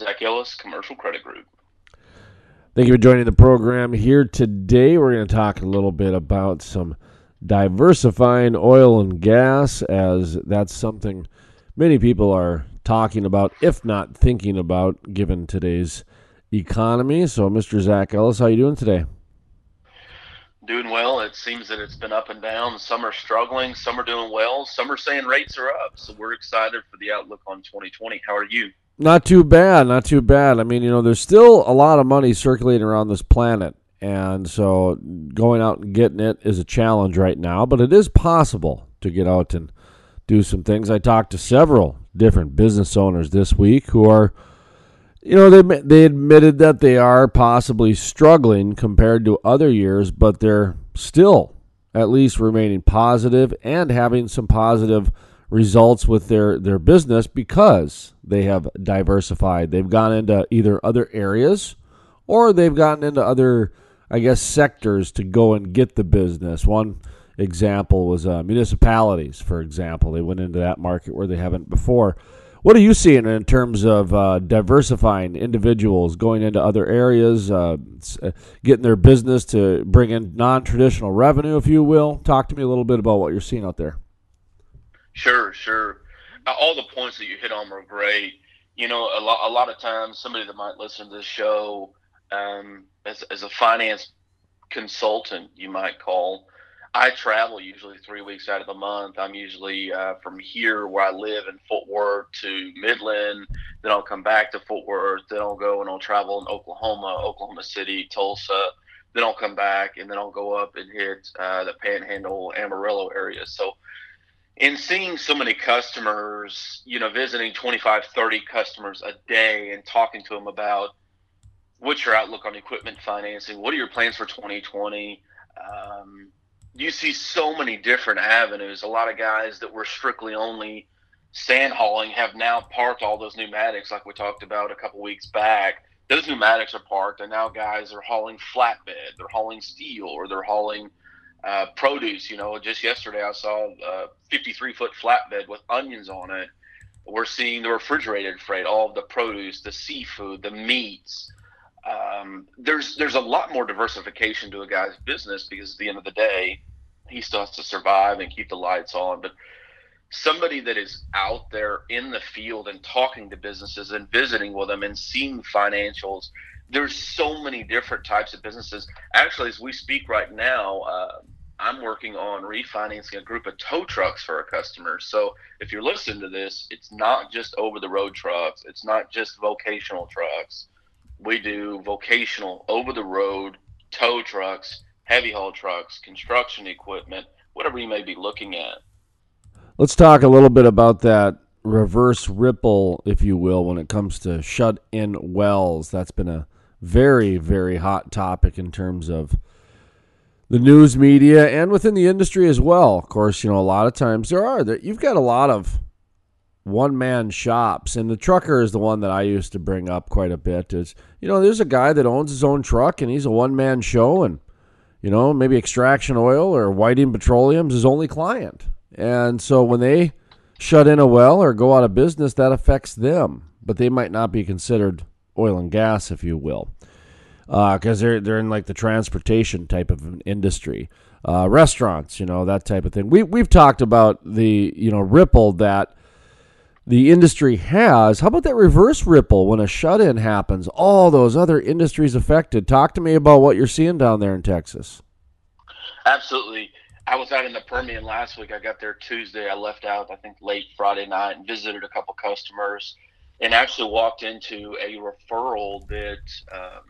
Zach Ellis, Commercial Credit Group. Thank you for joining the program here today. We're going to talk a little bit about some diversifying oil and gas, as that's something many people are talking about, if not thinking about, given today's economy. So, Mr. Zach Ellis, how are you doing today? Doing well. It seems that it's been up and down. Some are struggling, some are doing well, some are saying rates are up. So we're excited for the outlook on 2020. How are you? Not too bad, not too bad. I mean, you know, there's still a lot of money circulating around this planet. And so going out and getting it is a challenge right now, but it is possible to get out and do some things. I talked to several different business owners this week who are, you know, they they admitted that they are possibly struggling compared to other years, but they're still at least remaining positive and having some positive results with their, their business because they have diversified. They've gone into either other areas or they've gotten into other, I guess, sectors to go and get the business. One example was uh, municipalities, for example. They went into that market where they haven't before. What are you seeing in terms of uh, diversifying individuals going into other areas, uh, uh getting their business to bring in non traditional revenue, if you will? Talk to me a little bit about what you're seeing out there. Sure, sure. All the points that you hit on were great. You know, a lot, a lot of times, somebody that might listen to this show um, as, as a finance consultant, you might call. I travel usually three weeks out of the month. I'm usually uh, from here where I live in Fort Worth to Midland. Then I'll come back to Fort Worth. Then I'll go and I'll travel in Oklahoma, Oklahoma City, Tulsa. Then I'll come back and then I'll go up and hit uh, the Panhandle, Amarillo area. So in seeing so many customers, you know, visiting 25, 30 customers a day and talking to them about what's your outlook on equipment financing? What are your plans for 2020? Um, you see so many different avenues. A lot of guys that were strictly only sand hauling have now parked all those pneumatics, like we talked about a couple weeks back. Those pneumatics are parked, and now guys are hauling flatbed, they're hauling steel, or they're hauling uh, produce. You know, just yesterday I saw a 53 foot flatbed with onions on it. We're seeing the refrigerated freight, all the produce, the seafood, the meats. Um, there's there's a lot more diversification to a guy's business because at the end of the day, he still has to survive and keep the lights on. But somebody that is out there in the field and talking to businesses and visiting with them and seeing financials there's so many different types of businesses. Actually, as we speak right now, uh, I'm working on refinancing a group of tow trucks for our customers. So if you're listening to this, it's not just over the road trucks, it's not just vocational trucks. We do vocational, over the road, tow trucks, heavy haul trucks, construction equipment, whatever you may be looking at. Let's talk a little bit about that reverse ripple, if you will, when it comes to shut in wells. That's been a very, very hot topic in terms of the news media and within the industry as well. Of course, you know, a lot of times there are that you've got a lot of one man shops and the trucker is the one that I used to bring up quite a bit is you know there's a guy that owns his own truck and he's a one man show and you know maybe extraction oil or whiting petroleum's his only client. And so when they shut in a well or go out of business that affects them. But they might not be considered oil and gas, if you will, because uh, they're they're in like the transportation type of industry, uh, restaurants, you know that type of thing. We we've talked about the you know ripple that the industry has. How about that reverse ripple when a shut in happens? All those other industries affected. Talk to me about what you're seeing down there in Texas. Absolutely. I was out in the Permian last week. I got there Tuesday. I left out, I think, late Friday night and visited a couple customers and actually walked into a referral that um,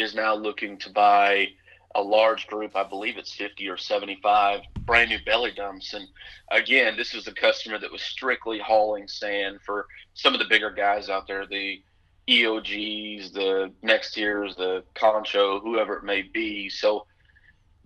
is now looking to buy a large group. I believe it's 50 or 75 brand new belly dumps. And again, this is a customer that was strictly hauling sand for some of the bigger guys out there, the EOGs, the NexTiers, the Concho, whoever it may be. So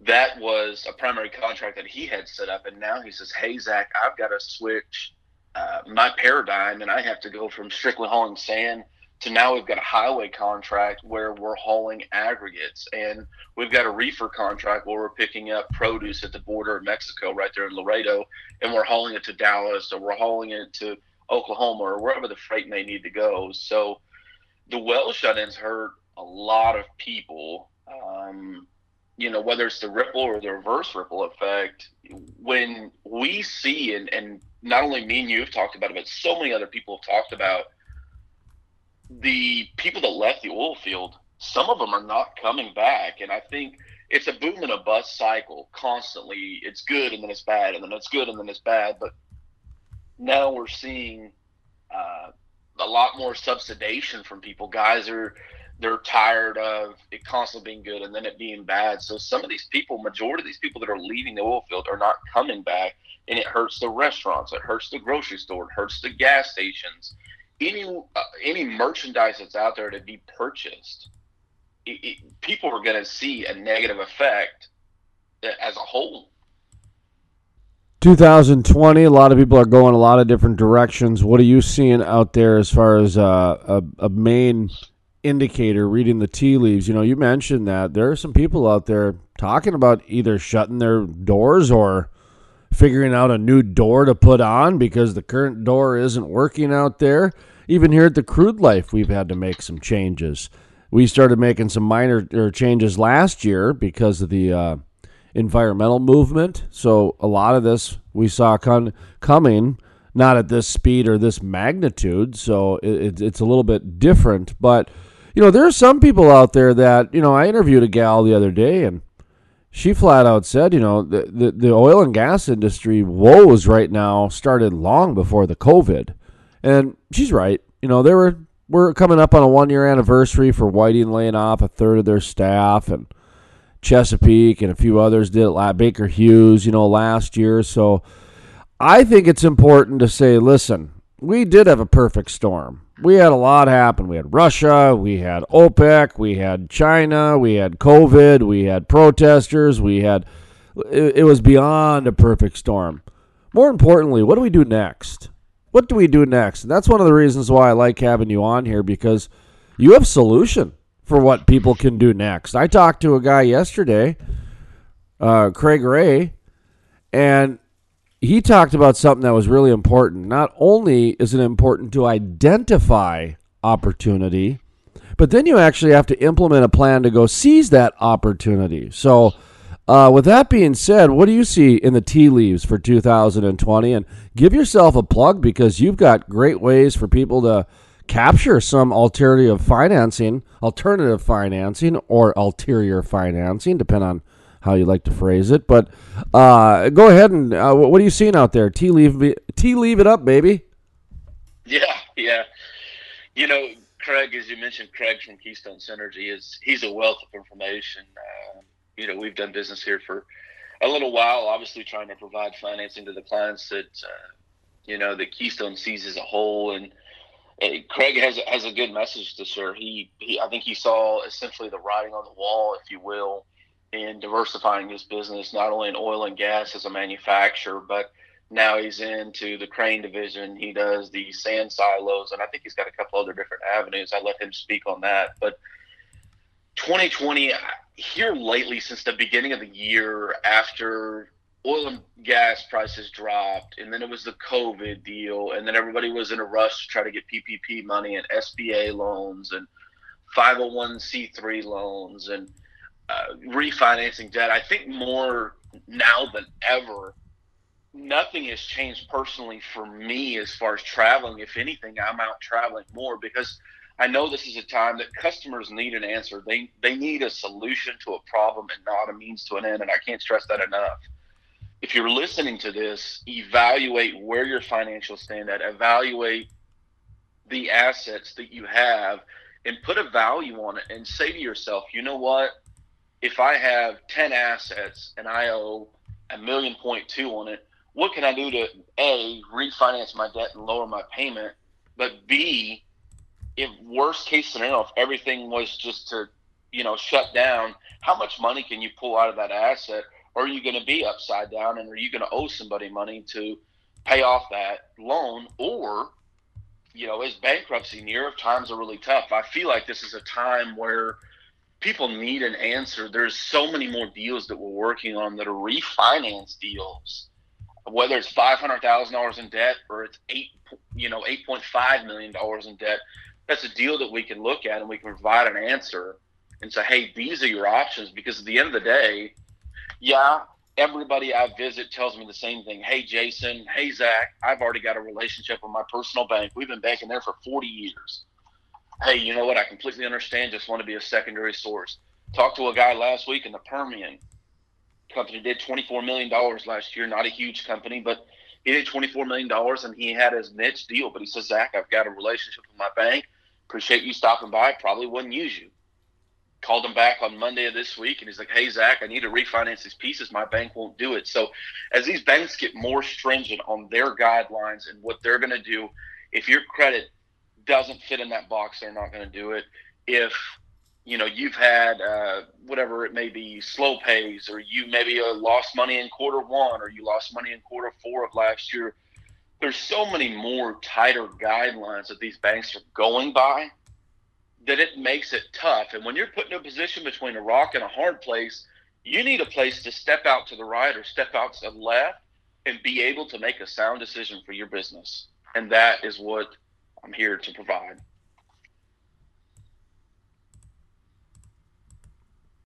that was a primary contract that he had set up. And now he says, Hey, Zach, I've got to switch uh, my paradigm, and I have to go from strictly hauling sand to now we've got a highway contract where we're hauling aggregates, and we've got a reefer contract where we're picking up produce at the border of Mexico, right there in Laredo, and we're hauling it to Dallas, or we're hauling it to Oklahoma, or wherever the freight may need to go. So the well shut-ins hurt a lot of people. Um, you know, whether it's the ripple or the reverse ripple effect, when we see and, and not only me and you have talked about it, but so many other people have talked about the people that left the oil field, some of them are not coming back. And I think it's a boom and a bust cycle constantly. It's good and then it's bad, and then it's good and then it's bad. But now we're seeing uh, a lot more subsidization from people. Guys are they're tired of it constantly being good and then it being bad. So some of these people, majority of these people that are leaving the oil field are not coming back, and it hurts the restaurants, it hurts the grocery store, it hurts the gas stations, any uh, any merchandise that's out there to be purchased. It, it, people are going to see a negative effect as a whole. 2020, a lot of people are going a lot of different directions. What are you seeing out there as far as uh, a, a main indicator reading the tea leaves. You know, you mentioned that there are some people out there talking about either shutting their doors or figuring out a new door to put on because the current door isn't working out there. Even here at the Crude Life, we've had to make some changes. We started making some minor er, changes last year because of the uh, environmental movement. So a lot of this we saw con- coming, not at this speed or this magnitude. So it, it's a little bit different, but you know, there are some people out there that, you know, I interviewed a gal the other day and she flat out said, you know, the, the, the oil and gas industry woes right now started long before the COVID. And she's right. You know, they were we're coming up on a one year anniversary for Whiting laying off a third of their staff and Chesapeake and a few others did it. Baker Hughes, you know, last year. So I think it's important to say, listen, we did have a perfect storm we had a lot happen. We had Russia, we had OPEC, we had China, we had COVID, we had protesters, we had. It was beyond a perfect storm. More importantly, what do we do next? What do we do next? And that's one of the reasons why I like having you on here because you have solution for what people can do next. I talked to a guy yesterday, uh, Craig Ray, and he talked about something that was really important. Not only is it important to identify opportunity, but then you actually have to implement a plan to go seize that opportunity. So, uh, with that being said, what do you see in the tea leaves for 2020? And give yourself a plug because you've got great ways for people to capture some alternative financing, alternative financing, or ulterior financing, depending on how you like to phrase it. But uh, go ahead and uh, what are you seeing out there? Tea leave, tea leave it up, baby. Yeah, yeah. You know, Craig, as you mentioned, Craig from Keystone Synergy is he's a wealth of information. Uh, you know, we've done business here for a little while, obviously trying to provide financing to the clients that uh, you know that Keystone sees as a whole and. Craig has has a good message to share. He, he, I think he saw essentially the writing on the wall, if you will, in diversifying his business, not only in oil and gas as a manufacturer, but now he's into the crane division. He does the sand silos, and I think he's got a couple other different avenues. I let him speak on that. But 2020, here lately, since the beginning of the year, after oil and gas prices dropped, and then it was the COVID deal, and then everybody was in a rush to try to get PPP money and SBA loans and 501c3 loans and uh, refinancing debt. I think more now than ever, nothing has changed personally for me as far as traveling. If anything, I'm out traveling more because I know this is a time that customers need an answer. They they need a solution to a problem and not a means to an end. And I can't stress that enough. If you're listening to this, evaluate where your financial stand at. Evaluate the assets that you have and put a value on it and say to yourself, you know what? if I have 10 assets and I owe a million point two on it, what can I do to A, refinance my debt and lower my payment? But B, if worst case scenario, if everything was just to, you know, shut down, how much money can you pull out of that asset? Or are you going to be upside down and are you going to owe somebody money to pay off that loan? Or, you know, is bankruptcy near if times are really tough? I feel like this is a time where – people need an answer. There's so many more deals that we're working on that are refinance deals, whether it's five hundred thousand dollars in debt or it's eight, you know, eight point five million dollars in debt. That's a deal that we can look at and we can provide an answer and say, hey, these are your options. Because at the end of the day, yeah, everybody I visit tells me the same thing. Hey, Jason. Hey, Zach. I've already got a relationship with my personal bank. We've been banking there for 40 years. Hey, you know what? I completely understand. Just want to be a secondary source. Talked to a guy last week in the Permian. Company did $24 million last year. Not a huge company, but he did $24 million and he had his niche deal. But he says, Zach, I've got a relationship with my bank. Appreciate you stopping by. Probably wouldn't use you called him back on Monday of this week, and he's like, "Hey Zach, I need to refinance these pieces. My bank won't do it." So, as these banks get more stringent on their guidelines and what they're going to do, if your credit doesn't fit in that box, they're not going to do it. If you know you've had uh, whatever it may be, slow pays, or you maybe uh, lost money in quarter one, or you lost money in quarter four of last year. There's so many more tighter guidelines that these banks are going by that it makes it tough. And when you're put in a position between a rock and a hard place, you need a place to step out to the right or step out to the left and be able to make a sound decision for your business. And that is what I'm here to provide.